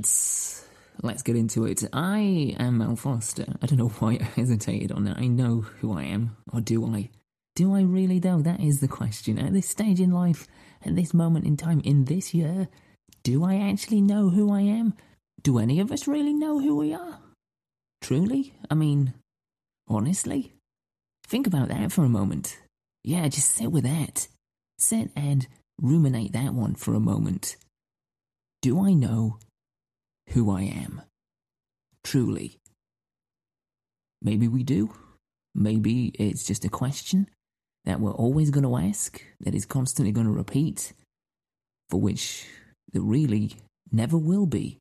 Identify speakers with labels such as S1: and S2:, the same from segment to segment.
S1: Lads. Let's get into it. I am Mal Foster. I don't know why I hesitated on that. I know who I am, or do I? Do I really, though? That is the question. At this stage in life, at this moment in time, in this year, do I actually know who I am? Do any of us really know who we are? Truly? I mean, honestly? Think about that for a moment. Yeah, just sit with that. Sit and ruminate that one for a moment. Do I know who I am? Truly. Maybe we do. Maybe it's just a question that we're always going to ask, that is constantly going to repeat, for which there really never will be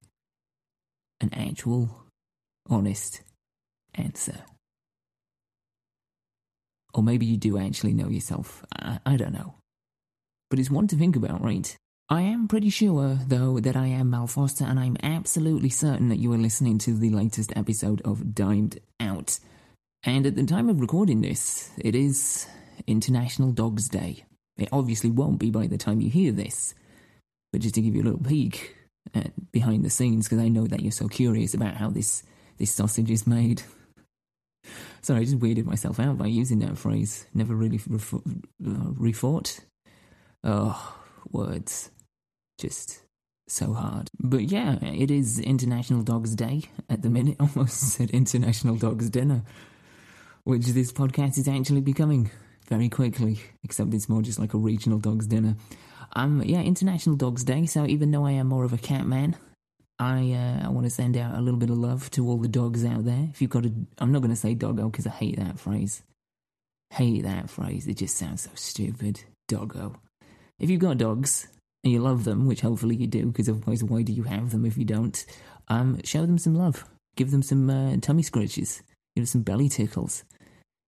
S1: an actual, honest answer. Or maybe you do actually know yourself. I, I don't know. But it's one to think about, right? I am pretty sure, though, that I am Mal Foster, and I'm absolutely certain that you are listening to the latest episode of Dimed Out. And at the time of recording this, it is International Dogs Day. It obviously won't be by the time you hear this, but just to give you a little peek at behind the scenes, because I know that you're so curious about how this, this sausage is made. Sorry, I just weirded myself out by using that phrase. Never really ref- uh, rethought. Oh, words. Just so hard. But yeah, it is International Dogs Day at the minute. Almost said International Dogs Dinner, which this podcast is actually becoming very quickly, except it's more just like a regional dogs dinner. Um, yeah, International Dogs Day. So even though I am more of a cat man, I uh, I want to send out a little bit of love to all the dogs out there. If you've got a, I'm not going to say doggo because I hate that phrase. Hate that phrase. It just sounds so stupid. Doggo. If you've got dogs and you love them, which hopefully you do, because otherwise, why do you have them if you don't? Um, show them some love. Give them some uh, tummy scratches. Give them some belly tickles.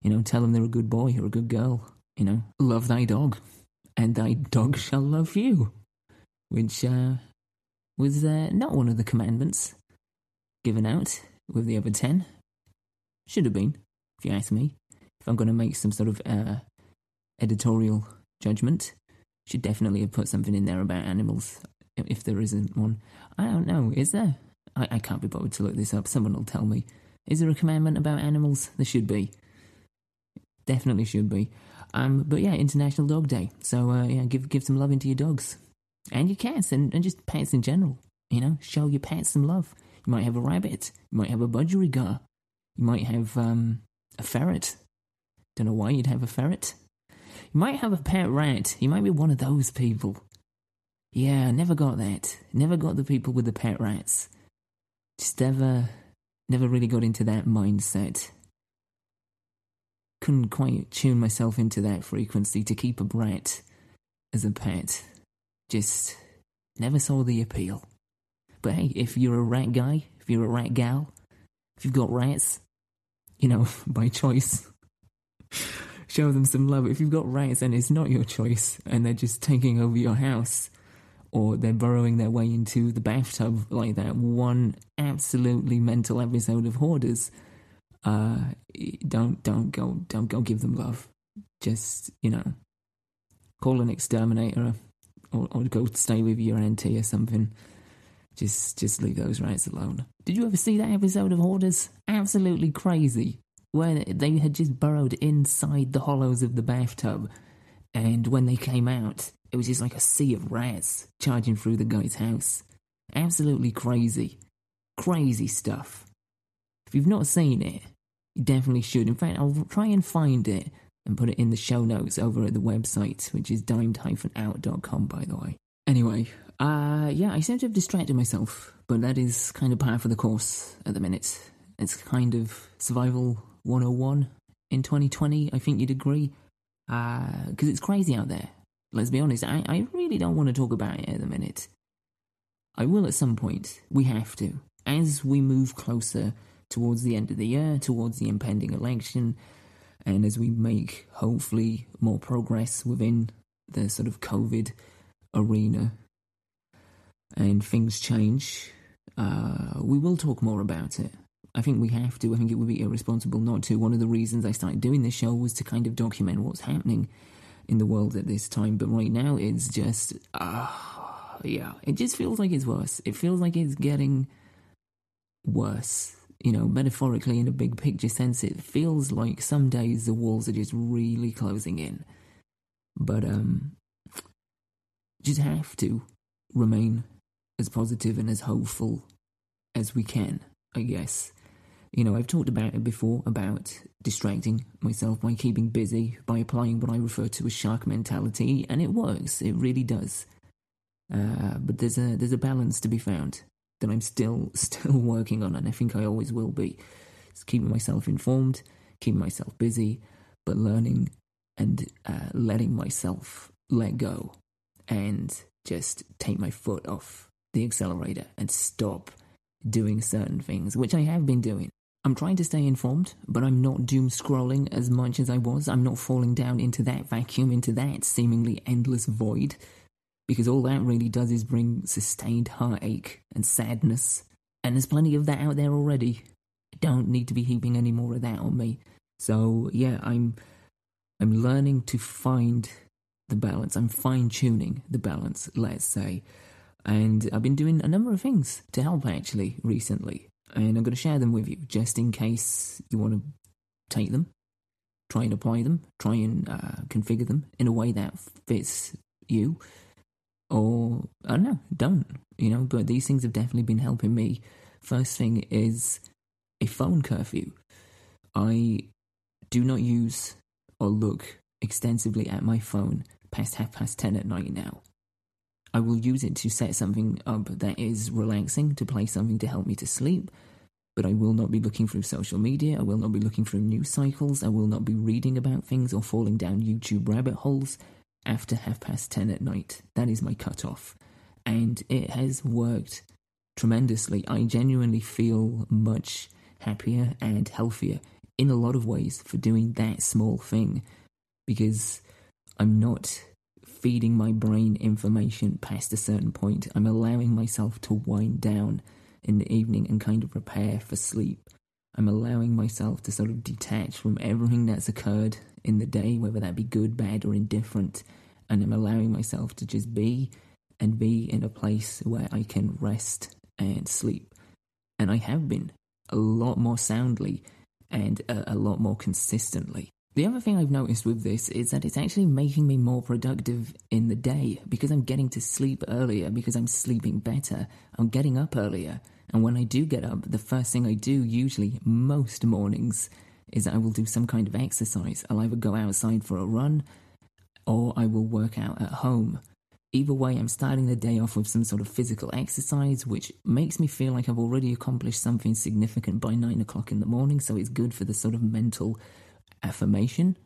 S1: You know, tell them they're a good boy or a good girl. You know, love thy dog, and thy dog shall love you. Which uh, was uh, not one of the commandments given out with the other ten. Should have been, if you ask me. If I'm going to make some sort of uh, editorial judgment, should definitely have put something in there about animals, if there isn't one. I don't know, is there? I, I can't be bothered to look this up. Someone will tell me. Is there a commandment about animals? There should be. Definitely should be. Um, but yeah, International Dog Day. So uh, yeah, give give some love into your dogs and your cats and, and just pets in general. You know, show your pets some love. You might have a rabbit. You might have a budgerigar. You might have um, a ferret. Don't know why you'd have a ferret. You might have a pet rat. You might be one of those people. Yeah, I never got that. Never got the people with the pet rats. Just never, never really got into that mindset couldn't quite tune myself into that frequency to keep a rat as a pet. Just never saw the appeal. But hey, if you're a rat guy, if you're a rat gal, if you've got rats, you know, by choice, show them some love. If you've got rats and it's not your choice and they're just taking over your house or they're burrowing their way into the bathtub like that one absolutely mental episode of Hoarders, uh, don't don't go don't go give them love. Just you know, call an exterminator or, or go stay with your auntie or something. Just just leave those rats alone. Did you ever see that episode of Hoarders? Absolutely crazy. Where they had just burrowed inside the hollows of the bathtub, and when they came out, it was just like a sea of rats charging through the guy's house. Absolutely crazy. Crazy stuff. If you've not seen it, you definitely should. In fact, I'll try and find it and put it in the show notes over at the website, which is dimed-out.com, by the way. Anyway, uh, yeah, I seem to have distracted myself, but that is kind of par for the course at the minute. It's kind of survival 101 in 2020, I think you'd agree. Because uh, it's crazy out there. Let's be honest, I, I really don't want to talk about it at the minute. I will at some point. We have to. As we move closer towards the end of the year, towards the impending election, and as we make hopefully more progress within the sort of COVID arena and things change, uh, we will talk more about it. I think we have to. I think it would be irresponsible not to. One of the reasons I started doing this show was to kind of document what's happening in the world at this time. But right now, it's just, uh, yeah. It just feels like it's worse. It feels like it's getting worse. You know, metaphorically, in a big picture sense, it feels like some days the walls are just really closing in. But, um, just have to remain as positive and as hopeful as we can, I guess. You know, I've talked about it before about distracting myself by keeping busy, by applying what I refer to as shark mentality, and it works. It really does. Uh, but there's a there's a balance to be found that I'm still still working on, and I think I always will be. It's keeping myself informed, keeping myself busy, but learning and uh, letting myself let go and just take my foot off the accelerator and stop doing certain things, which I have been doing. I'm trying to stay informed, but I'm not doom scrolling as much as I was. I'm not falling down into that vacuum, into that seemingly endless void, because all that really does is bring sustained heartache and sadness. And there's plenty of that out there already. I don't need to be heaping any more of that on me. So yeah, I'm I'm learning to find the balance. I'm fine tuning the balance, let's say. And I've been doing a number of things to help actually recently and I'm going to share them with you just in case you want to take them, try and apply them, try and uh, configure them in a way that fits you, or I don't know, don't, you know. But these things have definitely been helping me. First thing is a phone curfew. I do not use or look extensively at my phone past half past 10 at night now. I will use it to set something up that is relaxing, to play something to help me to sleep. But I will not be looking through social media. I will not be looking through news cycles. I will not be reading about things or falling down YouTube rabbit holes after half past 10 at night. That is my cutoff. And it has worked tremendously. I genuinely feel much happier and healthier in a lot of ways for doing that small thing because I'm not feeding my brain information past a certain point. I'm allowing myself to wind down in the evening and kind of prepare for sleep. I'm allowing myself to sort of detach from everything that's occurred in the day, whether that be good, bad, or indifferent. And I'm allowing myself to just be and be in a place where I can rest and sleep. And I have been a lot more soundly and a, a lot more consistently. The other thing I've noticed with this is that it's actually making me more productive in the day because I'm getting to sleep earlier, because I'm sleeping better. I'm getting up earlier. And when I do get up, the first thing I do, usually most mornings, is I will do some kind of exercise. I'll either go outside for a run or I will work out at home. Either way, I'm starting the day off with some sort of physical exercise, which makes me feel like I've already accomplished something significant by nine o'clock in the morning, so it's good for the sort of mental affirmation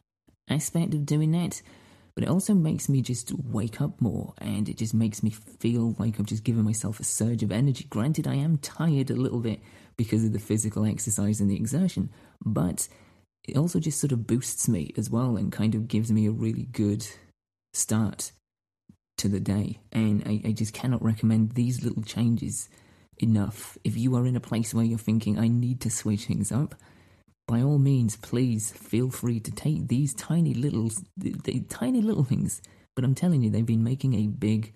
S1: aspect of doing that, but it also makes me just wake up more and it just makes me feel like I've just given myself a surge of energy. Granted, I am tired a little bit because of the physical exercise and the exertion, but it also just sort of boosts me as well and kind of gives me a really good start to the day. And I, I just cannot recommend these little changes enough. If you are in a place where you're thinking, I need to switch things up, by all means, please feel free to take these tiny little, the, the tiny little things. But I'm telling you, they've been making a big,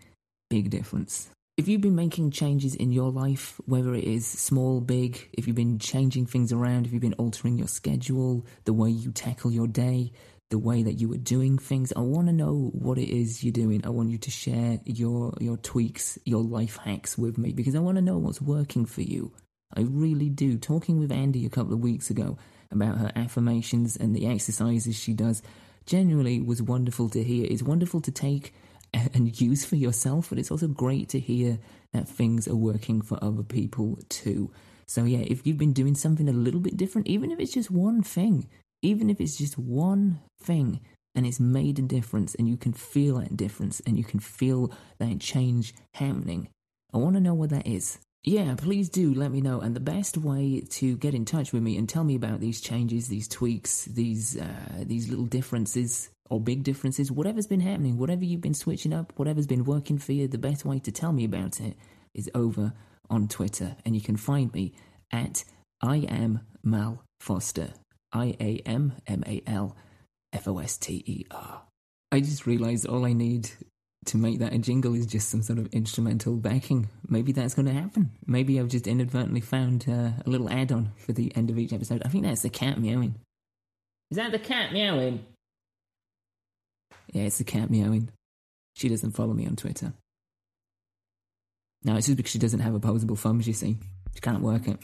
S1: big difference. If you've been making changes in your life, whether it is small, big, if you've been changing things around, if you've been altering your schedule, the way you tackle your day, the way that you are doing things, I want to know what it is you're doing. I want you to share your your tweaks, your life hacks with me because I want to know what's working for you. I really do. Talking with Andy a couple of weeks ago, about her affirmations and the exercises she does generally was wonderful to hear. It's wonderful to take and use for yourself, but it's also great to hear that things are working for other people too. So, yeah, if you've been doing something a little bit different, even if it's just one thing, even if it's just one thing, and it's made a difference, and you can feel that difference, and you can feel that change happening, I want to know what that is. Yeah, please do let me know. And the best way to get in touch with me and tell me about these changes, these tweaks, these uh, these little differences or big differences, whatever's been happening, whatever you've been switching up, whatever's been working for you, the best way to tell me about it is over on Twitter, and you can find me at I am Mal Foster. I A M M A L F O S T E R. I just realized all I need to make that a jingle is just some sort of instrumental backing. Maybe that's going to happen. Maybe I've just inadvertently found uh, a little add on for the end of each episode. I think that's the cat meowing. Is that the cat meowing? Yeah, it's the cat meowing. She doesn't follow me on Twitter. No, it's just because she doesn't have opposable thumbs, you see. She can't work it.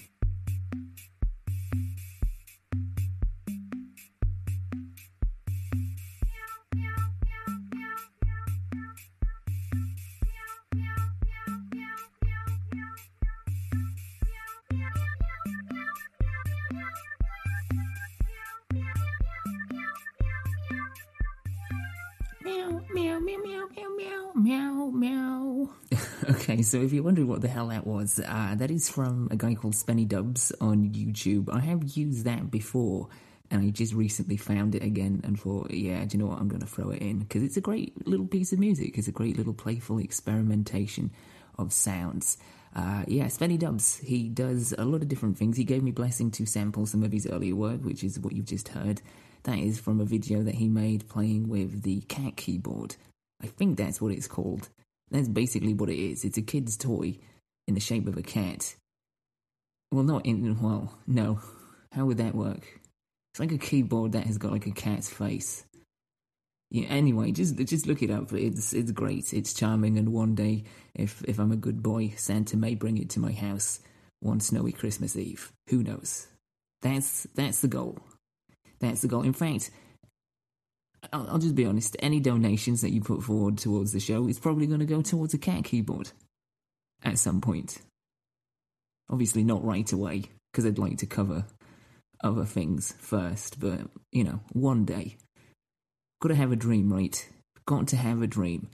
S1: Meow, meow, meow, meow, meow, meow, meow, okay, so if you're wondering what the hell that was, uh, that is from a guy called Spenny Dubs on YouTube. I have used that before, and I just recently found it again and thought, yeah, do you know what? I'm going to throw it in because it's a great little piece of music. It's a great little playful experimentation of sounds. Uh, yeah, Spenny Dubs, he does a lot of different things. He gave me blessing to sample some of his earlier work, which is what you've just heard. That is from a video that he made playing with the cat keyboard. I think that's what it's called. That's basically what it is. It's a kid's toy in the shape of a cat. Well, not in, well, no. How would that work? It's like a keyboard that has got like a cat's face. Yeah, anyway, just just look it up. It's it's great. It's charming, and one day, if if I'm a good boy, Santa may bring it to my house one snowy Christmas Eve. Who knows? That's that's the goal. That's the goal. In fact, I'll, I'll just be honest. Any donations that you put forward towards the show is probably going to go towards a cat keyboard at some point. Obviously, not right away because I'd like to cover other things first. But you know, one day, got to have a dream, right? Got to have a dream.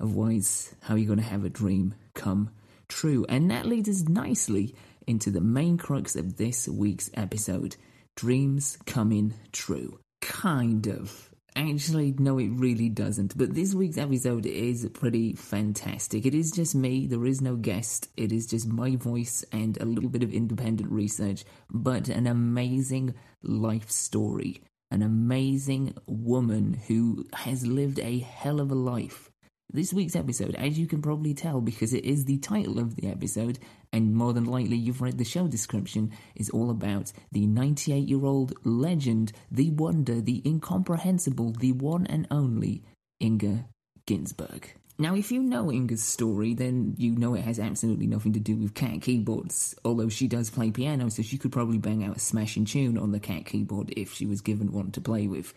S1: Otherwise, how are you going to have a dream come true? And that leads us nicely into the main crux of this week's episode dreams coming true. Kind of. Actually, no, it really doesn't. But this week's episode is pretty fantastic. It is just me, there is no guest. It is just my voice and a little bit of independent research, but an amazing life story. An amazing woman who has lived a hell of a life. This week's episode, as you can probably tell because it is the title of the episode, and more than likely you've read the show description, is all about the 98 year old legend, the wonder, the incomprehensible, the one and only Inga Ginsberg. Now, if you know Inga's story, then you know it has absolutely nothing to do with cat keyboards. Although she does play piano, so she could probably bang out a smashing tune on the cat keyboard if she was given one to play with.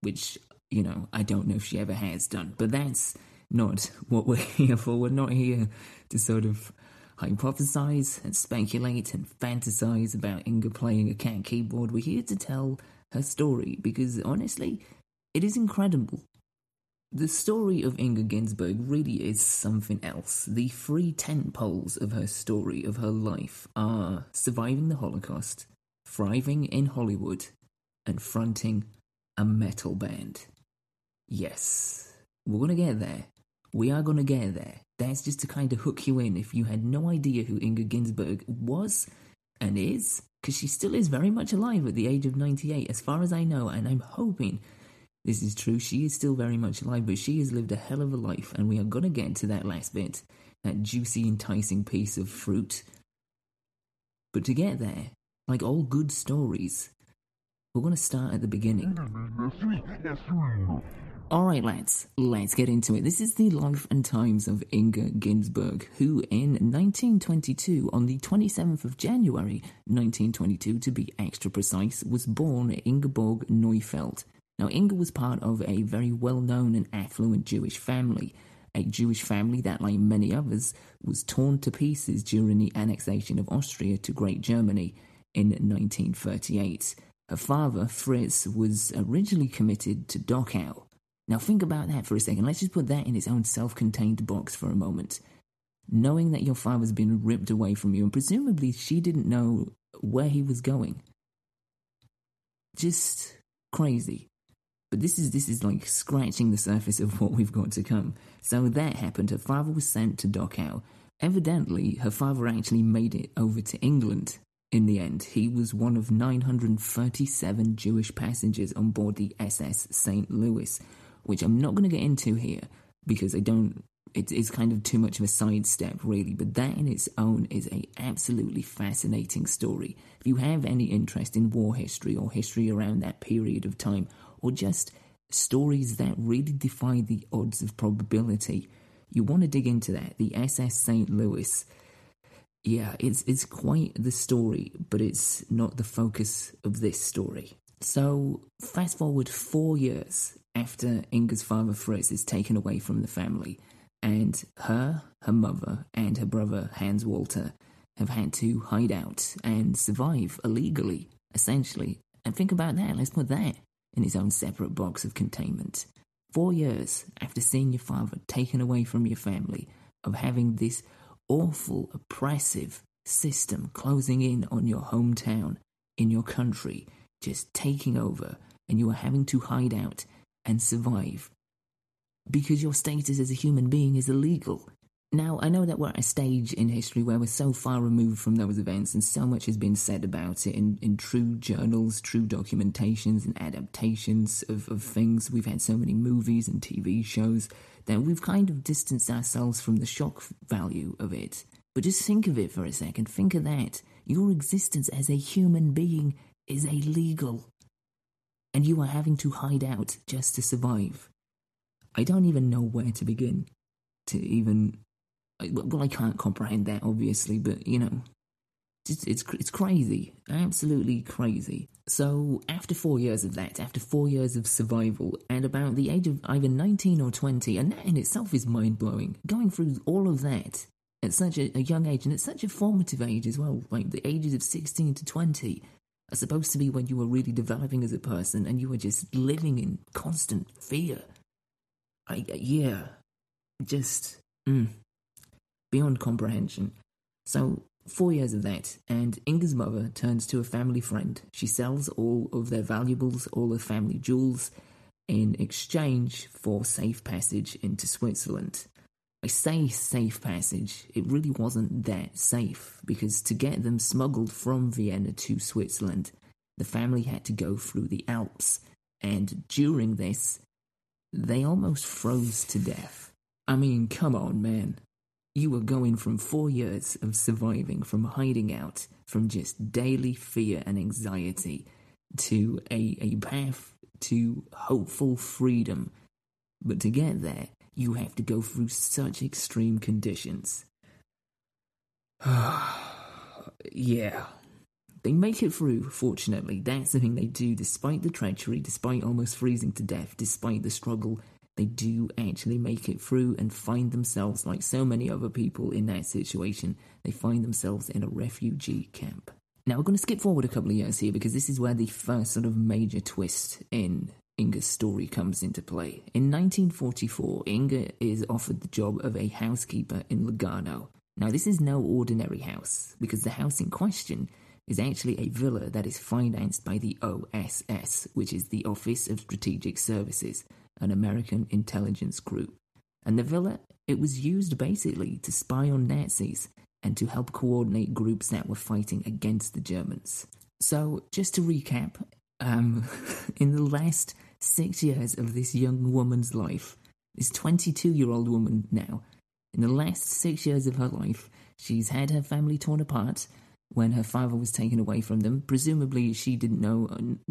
S1: Which, you know, I don't know if she ever has done. But that's not what we're here for. We're not here to sort of hypothesize and speculate and fantasize about Inga playing a cat keyboard. We're here to tell her story because honestly, it is incredible. The story of Inga Ginsberg really is something else. The three tent poles of her story, of her life, are surviving the Holocaust, thriving in Hollywood, and fronting a metal band. Yes, we're gonna get there. We are gonna get there. That's just to kind of hook you in if you had no idea who Inga Ginsberg was and is, because she still is very much alive at the age of 98, as far as I know, and I'm hoping this is true. She is still very much alive, but she has lived a hell of a life, and we are going to get to that last bit, that juicy, enticing piece of fruit. But to get there, like all good stories, we're going to start at the beginning. Alright, lads, let's get into it. This is the life and times of Inga Ginsberg, who in 1922, on the 27th of January 1922 to be extra precise, was born Ingeborg Neufeld. Now, Inga was part of a very well known and affluent Jewish family, a Jewish family that, like many others, was torn to pieces during the annexation of Austria to Great Germany in 1938. Her father, Fritz, was originally committed to Dachau. Now, think about that for a second. Let's just put that in its own self contained box for a moment. Knowing that your father's been ripped away from you, and presumably she didn't know where he was going. Just crazy. But this is this is like scratching the surface of what we've got to come. So that happened. Her father was sent to Dachau. Evidently, her father actually made it over to England in the end. He was one of 937 Jewish passengers on board the SS St. Louis, which I'm not going to get into here. because I don't. It, it's kind of too much of a sidestep, really. But that in its own is a absolutely fascinating story. If you have any interest in war history or history around that period of time, or just stories that really defy the odds of probability, you want to dig into that. The SS St. Louis. Yeah, it's it's quite the story, but it's not the focus of this story. So, fast forward four years after Inga's father Fritz is taken away from the family, and her, her mother, and her brother Hans Walter have had to hide out and survive illegally, essentially. And think about that, let's put that in its own separate box of containment. Four years after seeing your father taken away from your family, of having this awful, oppressive system closing in on your hometown, in your country, just taking over, and you are having to hide out and survive because your status as a human being is illegal. Now, I know that we're at a stage in history where we're so far removed from those events, and so much has been said about it in, in true journals, true documentations, and adaptations of, of things. We've had so many movies and TV shows that we've kind of distanced ourselves from the shock value of it. But just think of it for a second. Think of that. Your existence as a human being is illegal. And you are having to hide out just to survive. I don't even know where to begin to even. Well, I can't comprehend that, obviously, but you know, it's, it's, it's crazy. Absolutely crazy. So, after four years of that, after four years of survival, at about the age of either 19 or 20, and that in itself is mind blowing, going through all of that at such a, a young age, and at such a formative age as well, like the ages of 16 to 20, are supposed to be when you were really developing as a person and you were just living in constant fear. I, yeah, just mm, beyond comprehension. So, four years of that, and Inga's mother turns to a family friend. She sells all of their valuables, all the family jewels, in exchange for safe passage into Switzerland. I say safe passage, it really wasn't that safe because to get them smuggled from Vienna to Switzerland, the family had to go through the Alps, and during this, they almost froze to death. I mean, come on, man. You were going from four years of surviving, from hiding out, from just daily fear and anxiety, to a, a path to hopeful freedom. But to get there, you have to go through such extreme conditions. yeah. They make it through, fortunately. That's the thing they do, despite the treachery, despite almost freezing to death, despite the struggle. They do actually make it through and find themselves, like so many other people in that situation, they find themselves in a refugee camp. Now, we're going to skip forward a couple of years here because this is where the first sort of major twist in Inga's story comes into play. In 1944, Inga is offered the job of a housekeeper in Lugano. Now, this is no ordinary house, because the house in question is actually a villa that is financed by the OSS, which is the Office of Strategic Services, an American intelligence group. And the villa, it was used basically to spy on Nazis and to help coordinate groups that were fighting against the Germans. So, just to recap, um, in the last six years of this young woman's life, this 22 year old woman now, in the last six years of her life, she's had her family torn apart when her father was taken away from them. Presumably, she didn't know,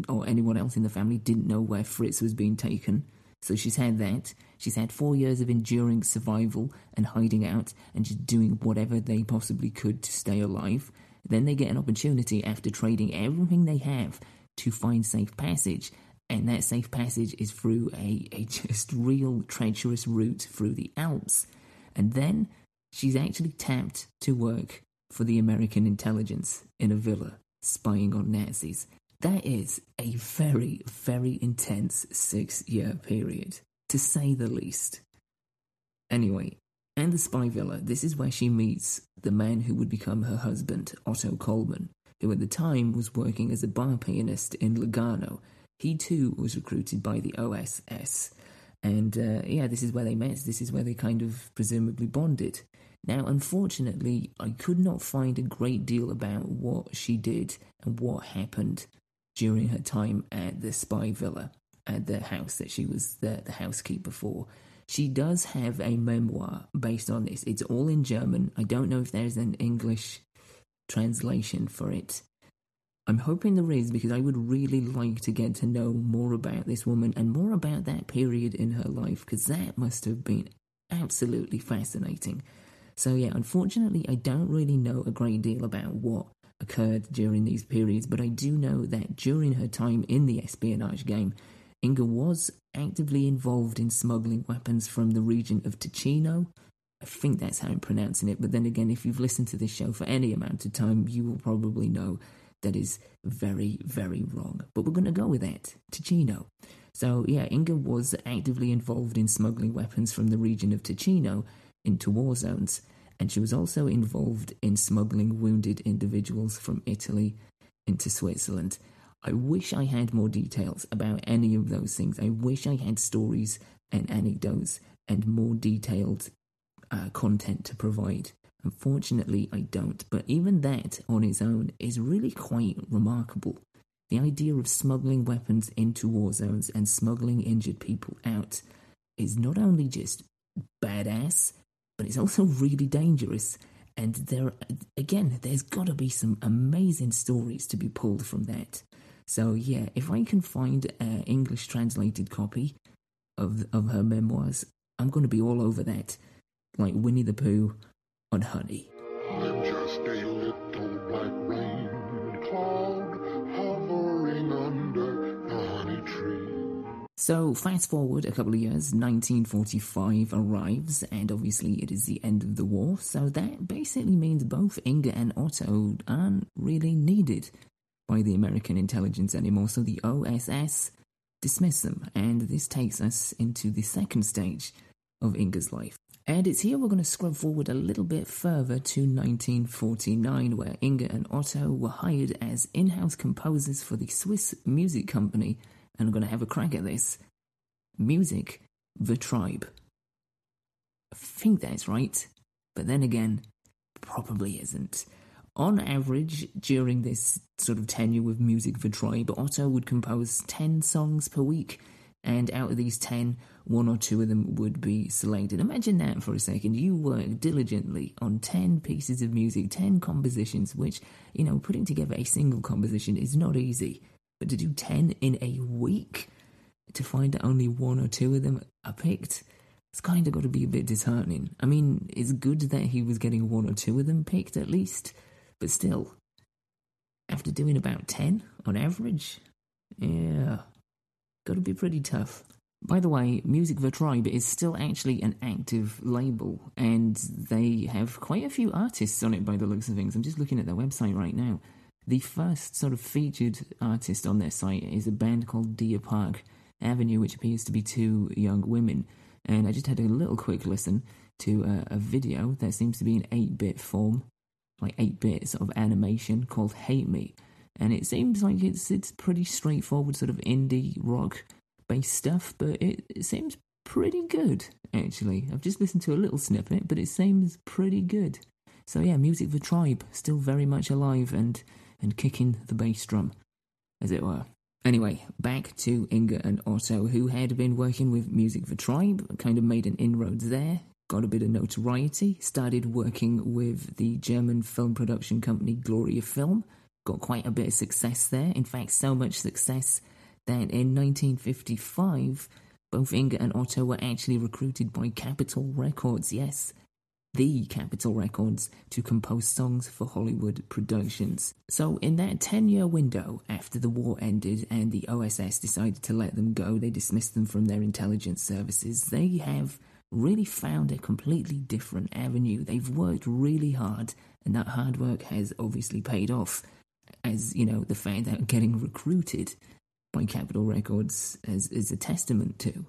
S1: or anyone else in the family didn't know where Fritz was being taken. So she's had that. She's had four years of enduring survival and hiding out and just doing whatever they possibly could to stay alive. Then they get an opportunity after trading everything they have to find safe passage. And that safe passage is through a, a just real treacherous route through the Alps. And then she's actually tapped to work for the American intelligence in a villa spying on Nazis. That is a very, very intense six year period, to say the least. Anyway, and the spy villa, this is where she meets the man who would become her husband, Otto Coleman, who at the time was working as a bar pianist in Lugano. He too was recruited by the OSS. And uh, yeah, this is where they met. This is where they kind of presumably bonded. Now, unfortunately, I could not find a great deal about what she did and what happened during her time at the spy villa, at the house that she was the, the housekeeper for. She does have a memoir based on this. It's all in German. I don't know if there's an English translation for it. I'm hoping there is because I would really like to get to know more about this woman and more about that period in her life because that must have been absolutely fascinating. So, yeah, unfortunately, I don't really know a great deal about what occurred during these periods, but I do know that during her time in the espionage game, Inga was actively involved in smuggling weapons from the region of Ticino. I think that's how I'm pronouncing it, but then again, if you've listened to this show for any amount of time, you will probably know that is very, very wrong. But we're going to go with that Ticino. So, yeah, Inga was actively involved in smuggling weapons from the region of Ticino into war zones, and she was also involved in smuggling wounded individuals from Italy into Switzerland. I wish I had more details about any of those things. I wish I had stories and anecdotes and more detailed uh, content to provide. Unfortunately, I don't, but even that on its own is really quite remarkable. The idea of smuggling weapons into war zones and smuggling injured people out is not only just badass, but it's also really dangerous. And there, again, there's got to be some amazing stories to be pulled from that. So yeah, if I can find an English translated copy of of her memoirs, I'm going to be all over that, like Winnie the Pooh on Honey. I'm just a little black rain cloud hovering under the honey tree. So fast forward a couple of years, 1945 arrives, and obviously it is the end of the war. So that basically means both Inga and Otto aren't really needed by the American intelligence anymore, so the OSS dismiss them, and this takes us into the second stage of Inga's life. And it's here we're going to scrub forward a little bit further to 1949, where Inga and Otto were hired as in house composers for the Swiss music company, and I'm going to have a crack at this. Music, the tribe. I think that's right, but then again, probably isn't. On average, during this sort of tenure with Music for Tribe, Otto would compose 10 songs per week, and out of these 10, one or two of them would be selected. Imagine that for a second. You work diligently on 10 pieces of music, 10 compositions, which, you know, putting together a single composition is not easy. But to do 10 in a week, to find that only one or two of them are picked, it's kind of got to be a bit disheartening. I mean, it's good that he was getting one or two of them picked at least but still, after doing about 10 on average, yeah, gotta be pretty tough. By the way, Music the Tribe is still actually an active label, and they have quite a few artists on it by the looks of things. I'm just looking at their website right now. The first sort of featured artist on their site is a band called Deer Park Avenue, which appears to be two young women. And I just had a little quick listen to a, a video that seems to be in 8 bit form like 8 bit sort of animation called Hate Me. And it seems like it's it's pretty straightforward sort of indie rock stuff, but it, it seems pretty good actually. I've just listened to a little snippet, but it seems pretty good. So yeah, Music the Tribe still very much alive and and kicking the bass drum, as it were. Anyway, back to Inga and Otto, who had been working with Music the Tribe, kind of made an inroads there, got a bit of notoriety, started working with the German film production company Gloria Film, got quite a bit of success there. In fact, so much success that in 1955, both Inga and Otto were actually recruited by Capitol Records, yes, the Capitol Records, to compose songs for Hollywood productions. So, in that 10 year window after the war ended and the OSS decided to let them go, they dismissed them from their intelligence services, they have really found a completely different avenue. They've worked really hard, and that hard work has obviously paid off. As you know, the fact that getting recruited by Capitol Records is, is a testament to.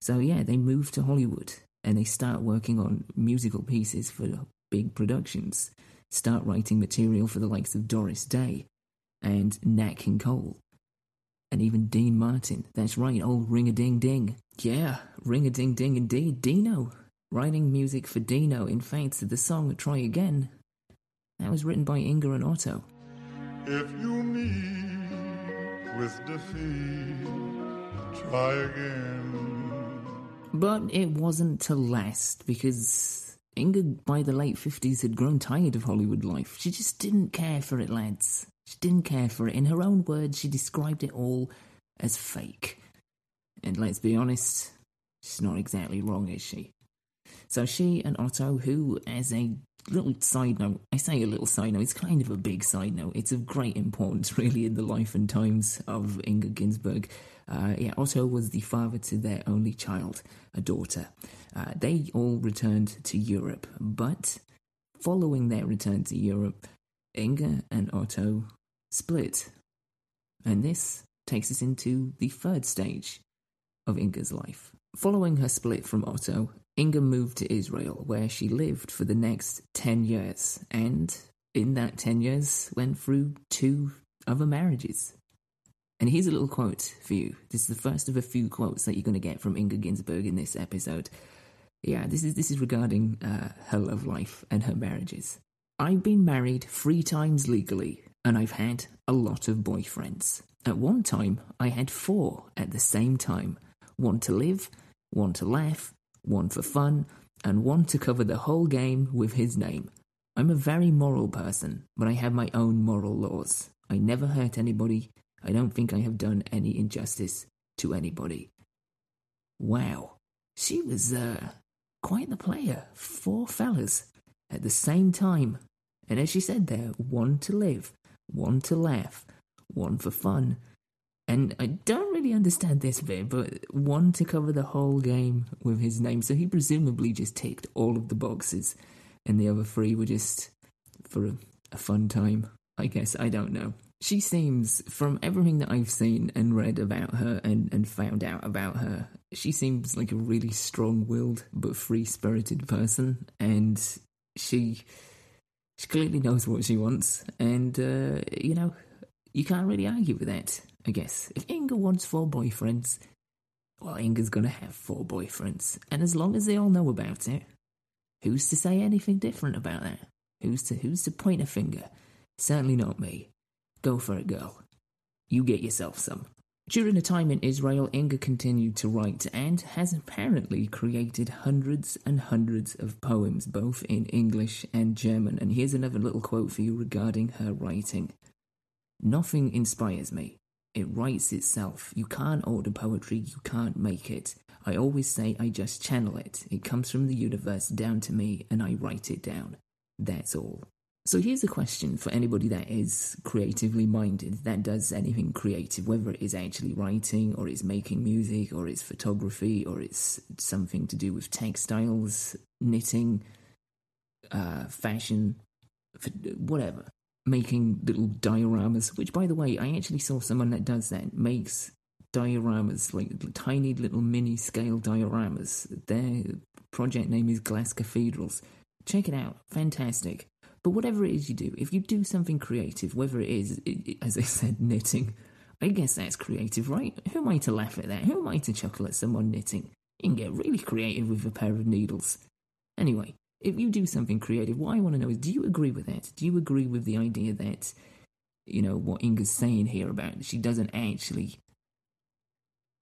S1: So, yeah, they move to Hollywood and they start working on musical pieces for big productions, start writing material for the likes of Doris Day and Nat King Cole and even Dean Martin. That's right, old ring a ding ding. Yeah, ring a ding ding indeed. Dino. Writing music for Dino. In fact, the song Try Again, that was written by Inga and Otto. If you meet with defeat, try again. But it wasn't to last because Inga, by the late 50s, had grown tired of Hollywood life. She just didn't care for it, lads. She didn't care for it. In her own words, she described it all as fake. And let's be honest, she's not exactly wrong, is she? So she and Otto, who, as a little side note, I say a little side note, it's kind of a big side note. It's of great importance, really, in the life and times of Inga Ginsberg. Uh, yeah, Otto was the father to their only child, a daughter. Uh, they all returned to Europe, but following their return to Europe, Inga and Otto split. And this takes us into the third stage of Inga's life. Following her split from Otto, Inga moved to Israel, where she lived for the next 10 years, and in that 10 years went through two other marriages. And here's a little quote for you. This is the first of a few quotes that you're going to get from Inga Ginsberg in this episode. Yeah, this is this is regarding uh, her love life and her marriages. I've been married three times legally, and I've had a lot of boyfriends. At one time, I had four at the same time one to live, one to laugh, one for fun, and one to cover the whole game with his name. I'm a very moral person, but I have my own moral laws. I never hurt anybody. I don't think I have done any injustice to anybody. Wow, she was uh, quite the player. Four fellas at the same time. And as she said there, one to live, one to laugh, one for fun, and I don't really understand this bit, but one to cover the whole game with his name. So he presumably just ticked all of the boxes, and the other three were just for a, a fun time. I guess I don't know. She seems, from everything that I've seen and read about her and, and found out about her, she seems like a really strong willed but free spirited person. And she she clearly knows what she wants. And, uh, you know, you can't really argue with that. I guess. If Inga wants four boyfriends, well, Inga's gonna have four boyfriends. And as long as they all know about it, who's to say anything different about that? Who's to who's to point a finger? Certainly not me. Go for it, girl. You get yourself some. During a time in Israel, Inga continued to write and has apparently created hundreds and hundreds of poems, both in English and German. And here's another little quote for you regarding her writing Nothing inspires me. It writes itself. You can't order poetry, you can't make it. I always say I just channel it. It comes from the universe down to me and I write it down. That's all. So here's a question for anybody that is creatively minded, that does anything creative, whether it is actually writing, or it's making music, or it's photography, or it's something to do with textiles, knitting, uh, fashion, whatever making little dioramas, which, by the way, I actually saw someone that does that, makes dioramas, like tiny little mini scale dioramas. Their project name is Glass Cathedrals. Check it out, fantastic. But whatever it is you do, if you do something creative, whether it is, as I said, knitting, I guess that's creative, right? Who am I to laugh at that? Who am I to chuckle at someone knitting? You can get really creative with a pair of needles. Anyway, if you do something creative, what I want to know is do you agree with that? Do you agree with the idea that, you know, what Inga's saying here about she doesn't actually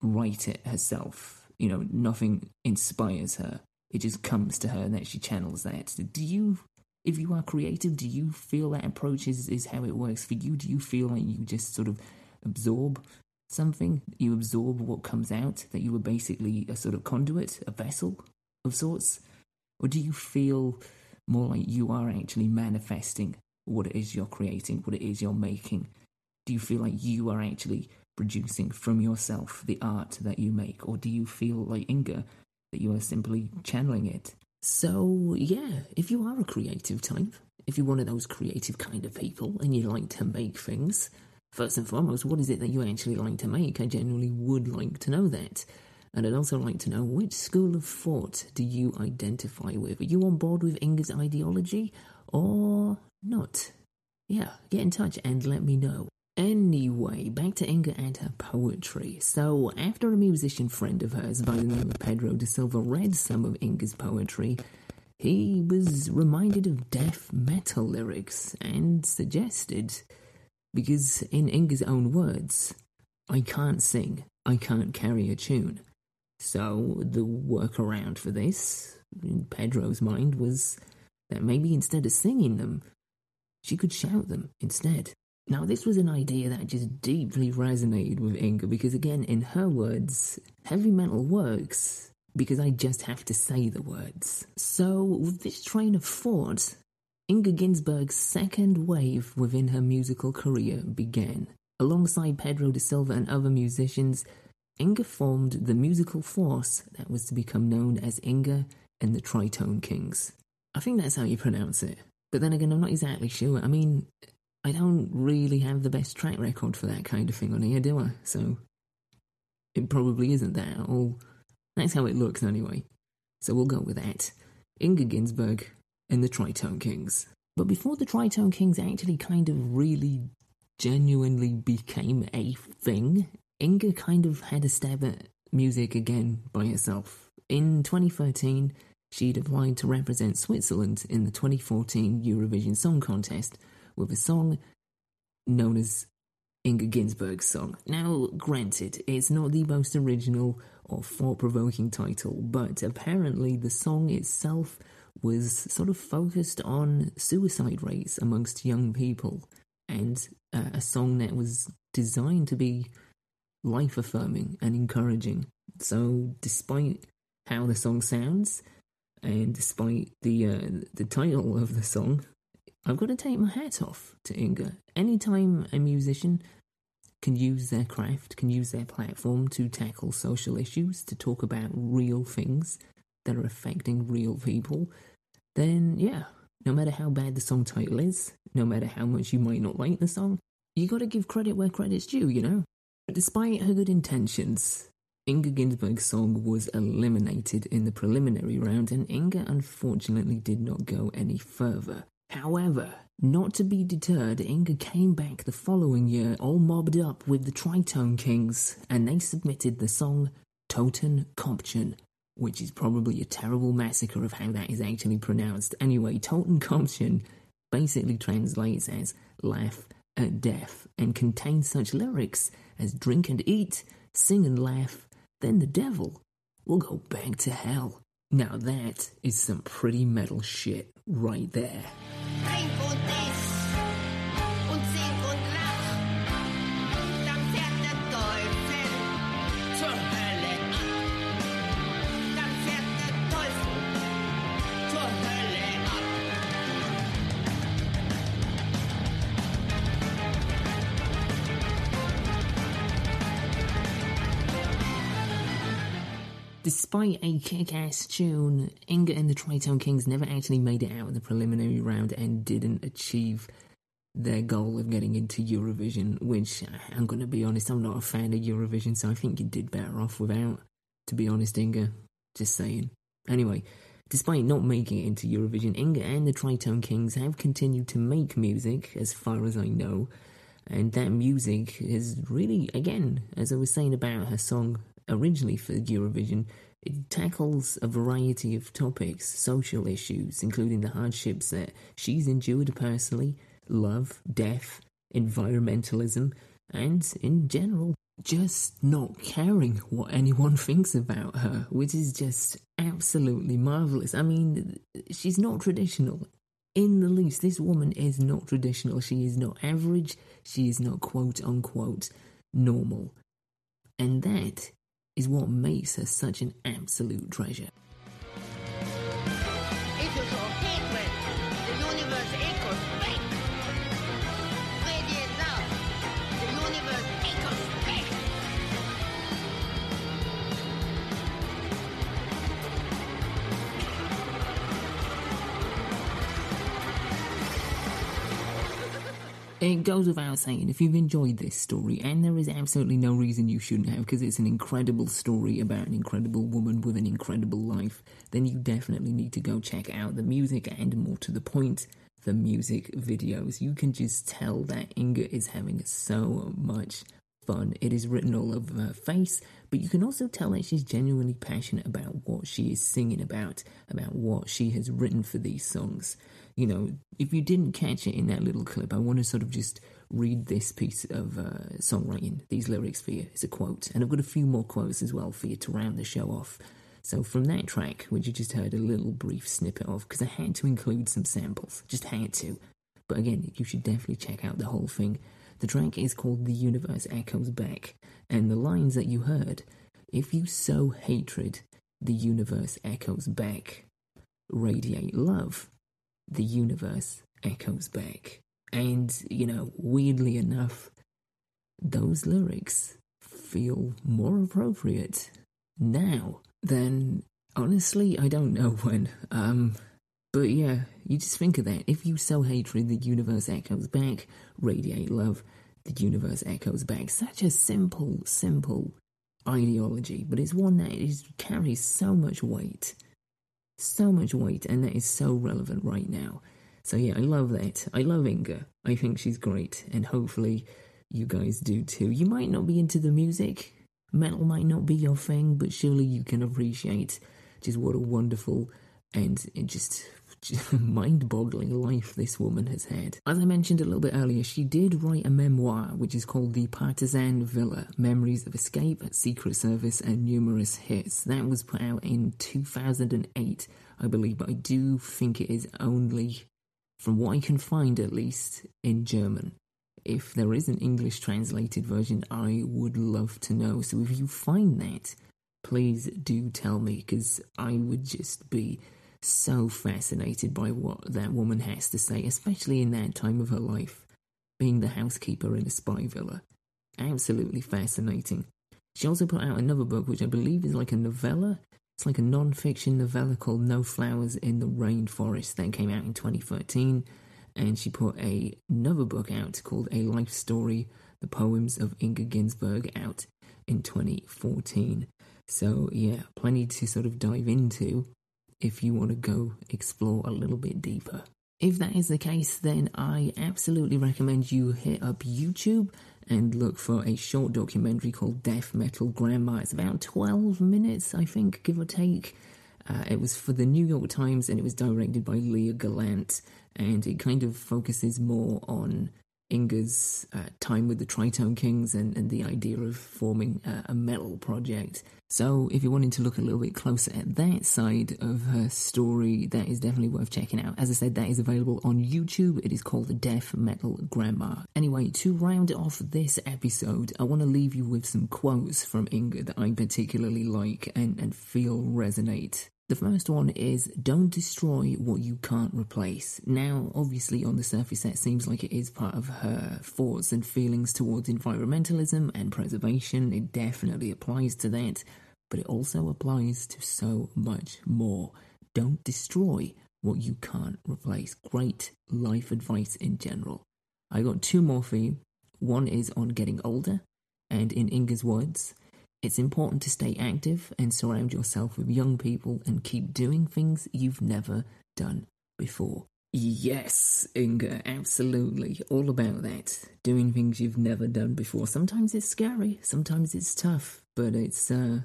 S1: write it herself? You know, nothing inspires her. It just comes to her and that she channels that. Do you, if you are creative, do you feel that approach is, is how it works for you? Do you feel like you just sort of absorb something? You absorb what comes out, that you were basically a sort of conduit, a vessel of sorts? Or do you feel more like you are actually manifesting what it is you're creating, what it is you're making? Do you feel like you are actually producing from yourself the art that you make? Or do you feel like Inga, that you are simply channeling it? So, yeah, if you are a creative type, if you're one of those creative kind of people and you like to make things, first and foremost, what is it that you actually like to make? I genuinely would like to know that. And I'd also like to know which school of thought do you identify with? Are you on board with Inga's ideology or not? Yeah, get in touch and let me know. Anyway, back to Inga and her poetry. So, after a musician friend of hers by the name of Pedro de Silva read some of Inga's poetry, he was reminded of death metal lyrics and suggested, because in Inga's own words, I can't sing, I can't carry a tune. So the workaround for this, in Pedro's mind, was that maybe instead of singing them, she could shout them instead. Now, this was an idea that just deeply resonated with Inga because, again, in her words, heavy metal works because I just have to say the words. So, with this train of thought, Inga Ginsberg's second wave within her musical career began. Alongside Pedro de Silva and other musicians, Inga formed the musical force that was to become known as Inga and the Tritone Kings. I think that's how you pronounce it. But then again, I'm not exactly sure. I mean, I don't really have the best track record for that kind of thing on here, do I? So it probably isn't that at all. That's how it looks anyway. So we'll go with that. Inga Ginsberg and the Tritone Kings. But before the Tritone Kings actually kind of really genuinely became a thing, Inga kind of had a stab at music again by herself. In 2013, she'd applied to represent Switzerland in the 2014 Eurovision Song Contest with a song known as Inga Ginsberg's song. Now, granted, it's not the most original or thought provoking title, but apparently the song itself was sort of focused on suicide rates amongst young people and uh, a song that was designed to be life affirming and encouraging. So, despite how the song sounds, and despite the uh, the title of the song, I've got to take my hat off to Inga. Anytime a musician can use their craft, can use their platform to tackle social issues, to talk about real things that are affecting real people, then yeah, no matter how bad the song title is, no matter how much you might not like the song, you gotta give credit where credit's due, you know? But despite her good intentions, Inga Ginsberg's song was eliminated in the preliminary round, and Inga unfortunately did not go any further. However, not to be deterred, Inga came back the following year all mobbed up with the Tritone Kings, and they submitted the song Toten Kopchen, which is probably a terrible massacre of how that is actually pronounced. Anyway, Toten Kopchen basically translates as laugh at death and contains such lyrics as drink and eat, sing and laugh, then the devil will go back to hell. Now that is some pretty metal shit right there. Despite a kick ass tune, Inga and the Tritone Kings never actually made it out of the preliminary round and didn't achieve their goal of getting into Eurovision, which I'm going to be honest, I'm not a fan of Eurovision, so I think you did better off without, to be honest, Inga. Just saying. Anyway, despite not making it into Eurovision, Inga and the Tritone Kings have continued to make music, as far as I know, and that music is really, again, as I was saying about her song originally for Eurovision, it tackles a variety of topics, social issues, including the hardships that she's endured personally, love, death, environmentalism, and in general, just not caring what anyone thinks about her, which is just absolutely marvelous. I mean, she's not traditional in the least. This woman is not traditional. She is not average. She is not quote unquote normal. And that is what makes her such an absolute treasure. It goes without saying, if you've enjoyed this story, and there is absolutely no reason you shouldn't have, because it's an incredible story about an incredible woman with an incredible life, then you definitely need to go check out the music and, more to the point, the music videos. You can just tell that Inga is having so much fun. It is written all over her face, but you can also tell that she's genuinely passionate about what she is singing about, about what she has written for these songs. You know, if you didn't catch it in that little clip, I want to sort of just read this piece of uh, songwriting, these lyrics for you. It's a quote, and I've got a few more quotes as well for you to round the show off. So, from that track, which you just heard a little brief snippet of, because I had to include some samples, just had to. But again, you should definitely check out the whole thing. The track is called The Universe Echoes Back, and the lines that you heard if you sow hatred, the universe echoes back. Radiate love, the universe echoes back. And, you know, weirdly enough, those lyrics feel more appropriate now than honestly, I don't know when. Um, but yeah, you just think of that. If you sow hatred, the universe echoes back. Radiate love, the universe echoes back. Such a simple, simple ideology, but it's one that is, carries so much weight. So much weight, and that is so relevant right now. So yeah, I love that. I love Inga. I think she's great, and hopefully you guys do too. You might not be into the music, Metal might not be your thing, but surely you can appreciate just what a wonderful and just, mind boggling life this woman has had. As I mentioned a little bit earlier, she did write a memoir which is called The Partisan Villa Memories of Escape, Secret Service, and Numerous Hits. That was put out in 2008, I believe, but I do think it is only, from what I can find at least, in German if there is an English translated version, I would love to know. So if you find that, please do tell me because I would just be so fascinated by what that woman has to say, especially in that time of her life, being the housekeeper in a spy villa. Absolutely fascinating. She also put out another book, which I believe is like a novella. It's like a non fiction novella called No Flowers in the Rainforest that came out in 2013 and she put a, another book out called A Life Story The Poems of Inga Ginsberg out in 2014. So, yeah, plenty to sort of dive into if you want to go explore a little bit deeper. If that is the case, then I absolutely recommend you hit up YouTube and look for a short documentary called Death Metal Grandma. It's about 12 minutes, I think, give or take. Uh, it was for the New York Times and it was directed by Leah Galant and it kind of focuses more on Inga's uh, time with the Tritone Kings and, and the idea of forming a, metal project. So, if you're wanting to look a little bit closer at that side of her story, that is definitely worth checking out. As I said, that is available on YouTube. It is called The Death Metal Grandma. Anyway, to round off this episode, I want to leave you with some quotes from Inga that I particularly like and, and feel resonate. The first one is don't destroy what you can't replace. Now, obviously, on the surface, that seems like it is part of her thoughts and feelings towards environmentalism and preservation. It definitely applies to that, but it also applies to so much more. Don't destroy what you can't replace. Great life advice in general. I got two more for you. One is on getting older, and in Inga's words, it's important to stay active and surround yourself with young people and keep doing things you've never done before. Yes, Inga, absolutely. All about that. Doing things you've never done before. Sometimes it's scary, sometimes it's tough, but it's uh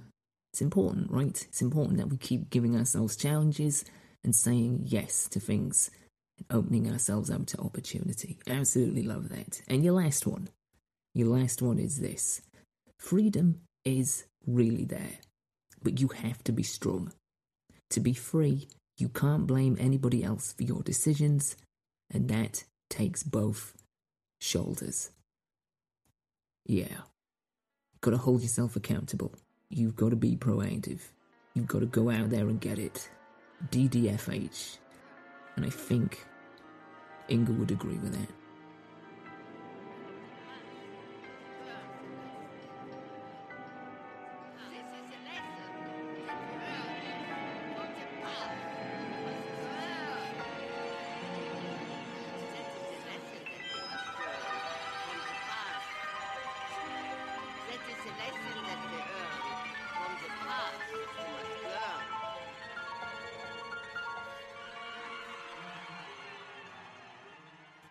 S1: it's important, right? It's important that we keep giving ourselves challenges and saying yes to things and opening ourselves up to opportunity. Absolutely love that. And your last one. Your last one is this. Freedom is really there, but you have to be strong. To be free, you can't blame anybody else for your decisions, and that takes both shoulders. Yeah. you've Gotta hold yourself accountable. You've gotta be proactive. You've gotta go out there and get it. DDFH. And I think Inga would agree with that.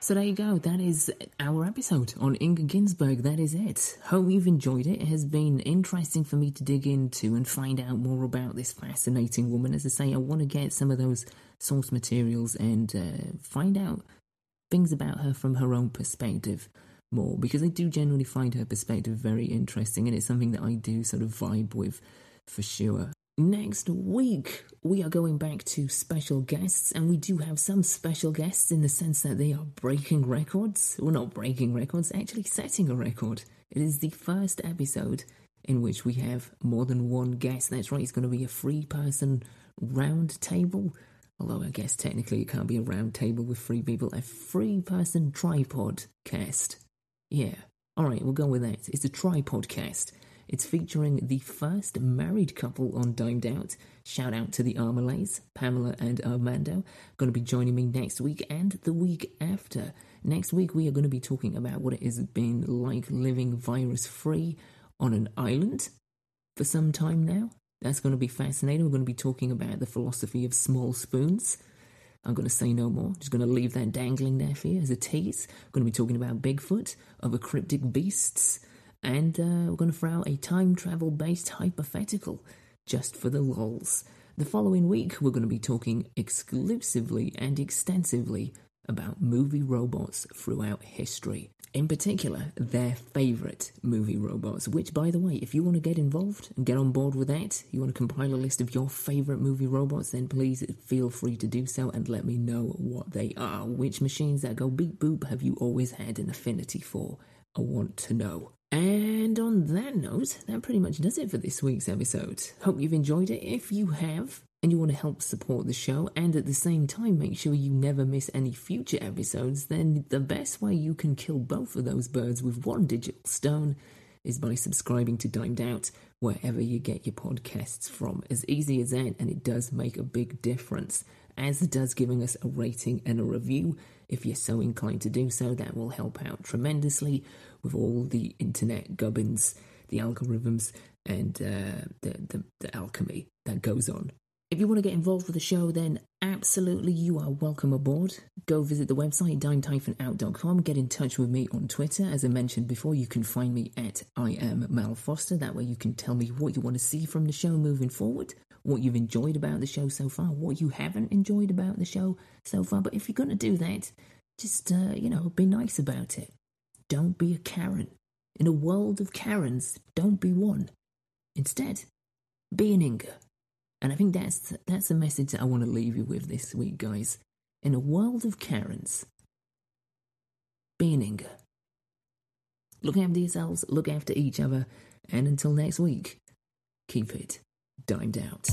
S1: So there you go. That is our episode on Inga Ginsberg. That is it. Hope you've enjoyed it. It has been interesting for me to dig into and find out more about this fascinating woman. As I say, I want to get some of those source materials and uh, find out things about her from her own perspective more because I do generally find her perspective very interesting and it's something that I do sort of vibe with for sure. Next week, we are going back to special guests, and we do have some special guests in the sense that they are breaking records. Well, not breaking records, actually setting a record. It is the first episode in which we have more than one guest. That's right, it's going to be a three person round table. Although I guess technically it can't be a round table with three people, a three person tripod cast. Yeah. Alright, we'll go with that. It's a tripod cast. It's featuring the first married couple on Dimed Out. Shout out to the Armalays, Pamela and Armando. Going to be joining me next week and the week after. Next week, we are going to be talking about what it has been like living virus free on an island for some time now. That's going to be fascinating. We're going to be talking about the philosophy of small spoons. I'm going to say no more. Just going to leave that dangling there for you as a tease. We're going to be talking about Bigfoot, other cryptic beasts, and uh, we're going to throw out a time travel based hypothetical just for the lols. The following week, we're going to be talking exclusively and extensively about movie robots throughout history. In particular, their favourite movie robots, which, by the way, if you want to get involved and get on board with that, you want to compile a list of your favourite movie robots, then please feel free to do so and let me know what they are. Which machines that go beep boop have you always had an affinity for? I want to know. And on that note, that pretty much does it for this week's episode. Hope you've enjoyed it. If you have, and you want to help support the show, and at the same time make sure you never miss any future episodes, then the best way you can kill both of those birds with one digital stone is by subscribing to Dimed Out wherever you get your podcasts from. As easy as that, and it does make a big difference, as does giving us a rating and a review. If you're so inclined to do so, that will help out tremendously with all the internet gubbins, the algorithms, and uh, the, the, the alchemy that goes on. If you want to get involved with the show, then absolutely you are welcome aboard. Go visit the website dimed-out.com. Get in touch with me on Twitter. As I mentioned before, you can find me at I am Mal Foster. That way you can tell me what you want to see from the show moving forward, what you've enjoyed about the show so far, what you haven't enjoyed about the show so far. But if you're going to do that, just, uh, you know, be nice about it. Don't be a Karen. In a world of Karens, don't be one. Instead, be an Inga. And I think that's that's a message that I want to leave you with this week, guys. In a world of Karens, be an Inga. Look after yourselves, look after each other, and until next week, keep it dimed out.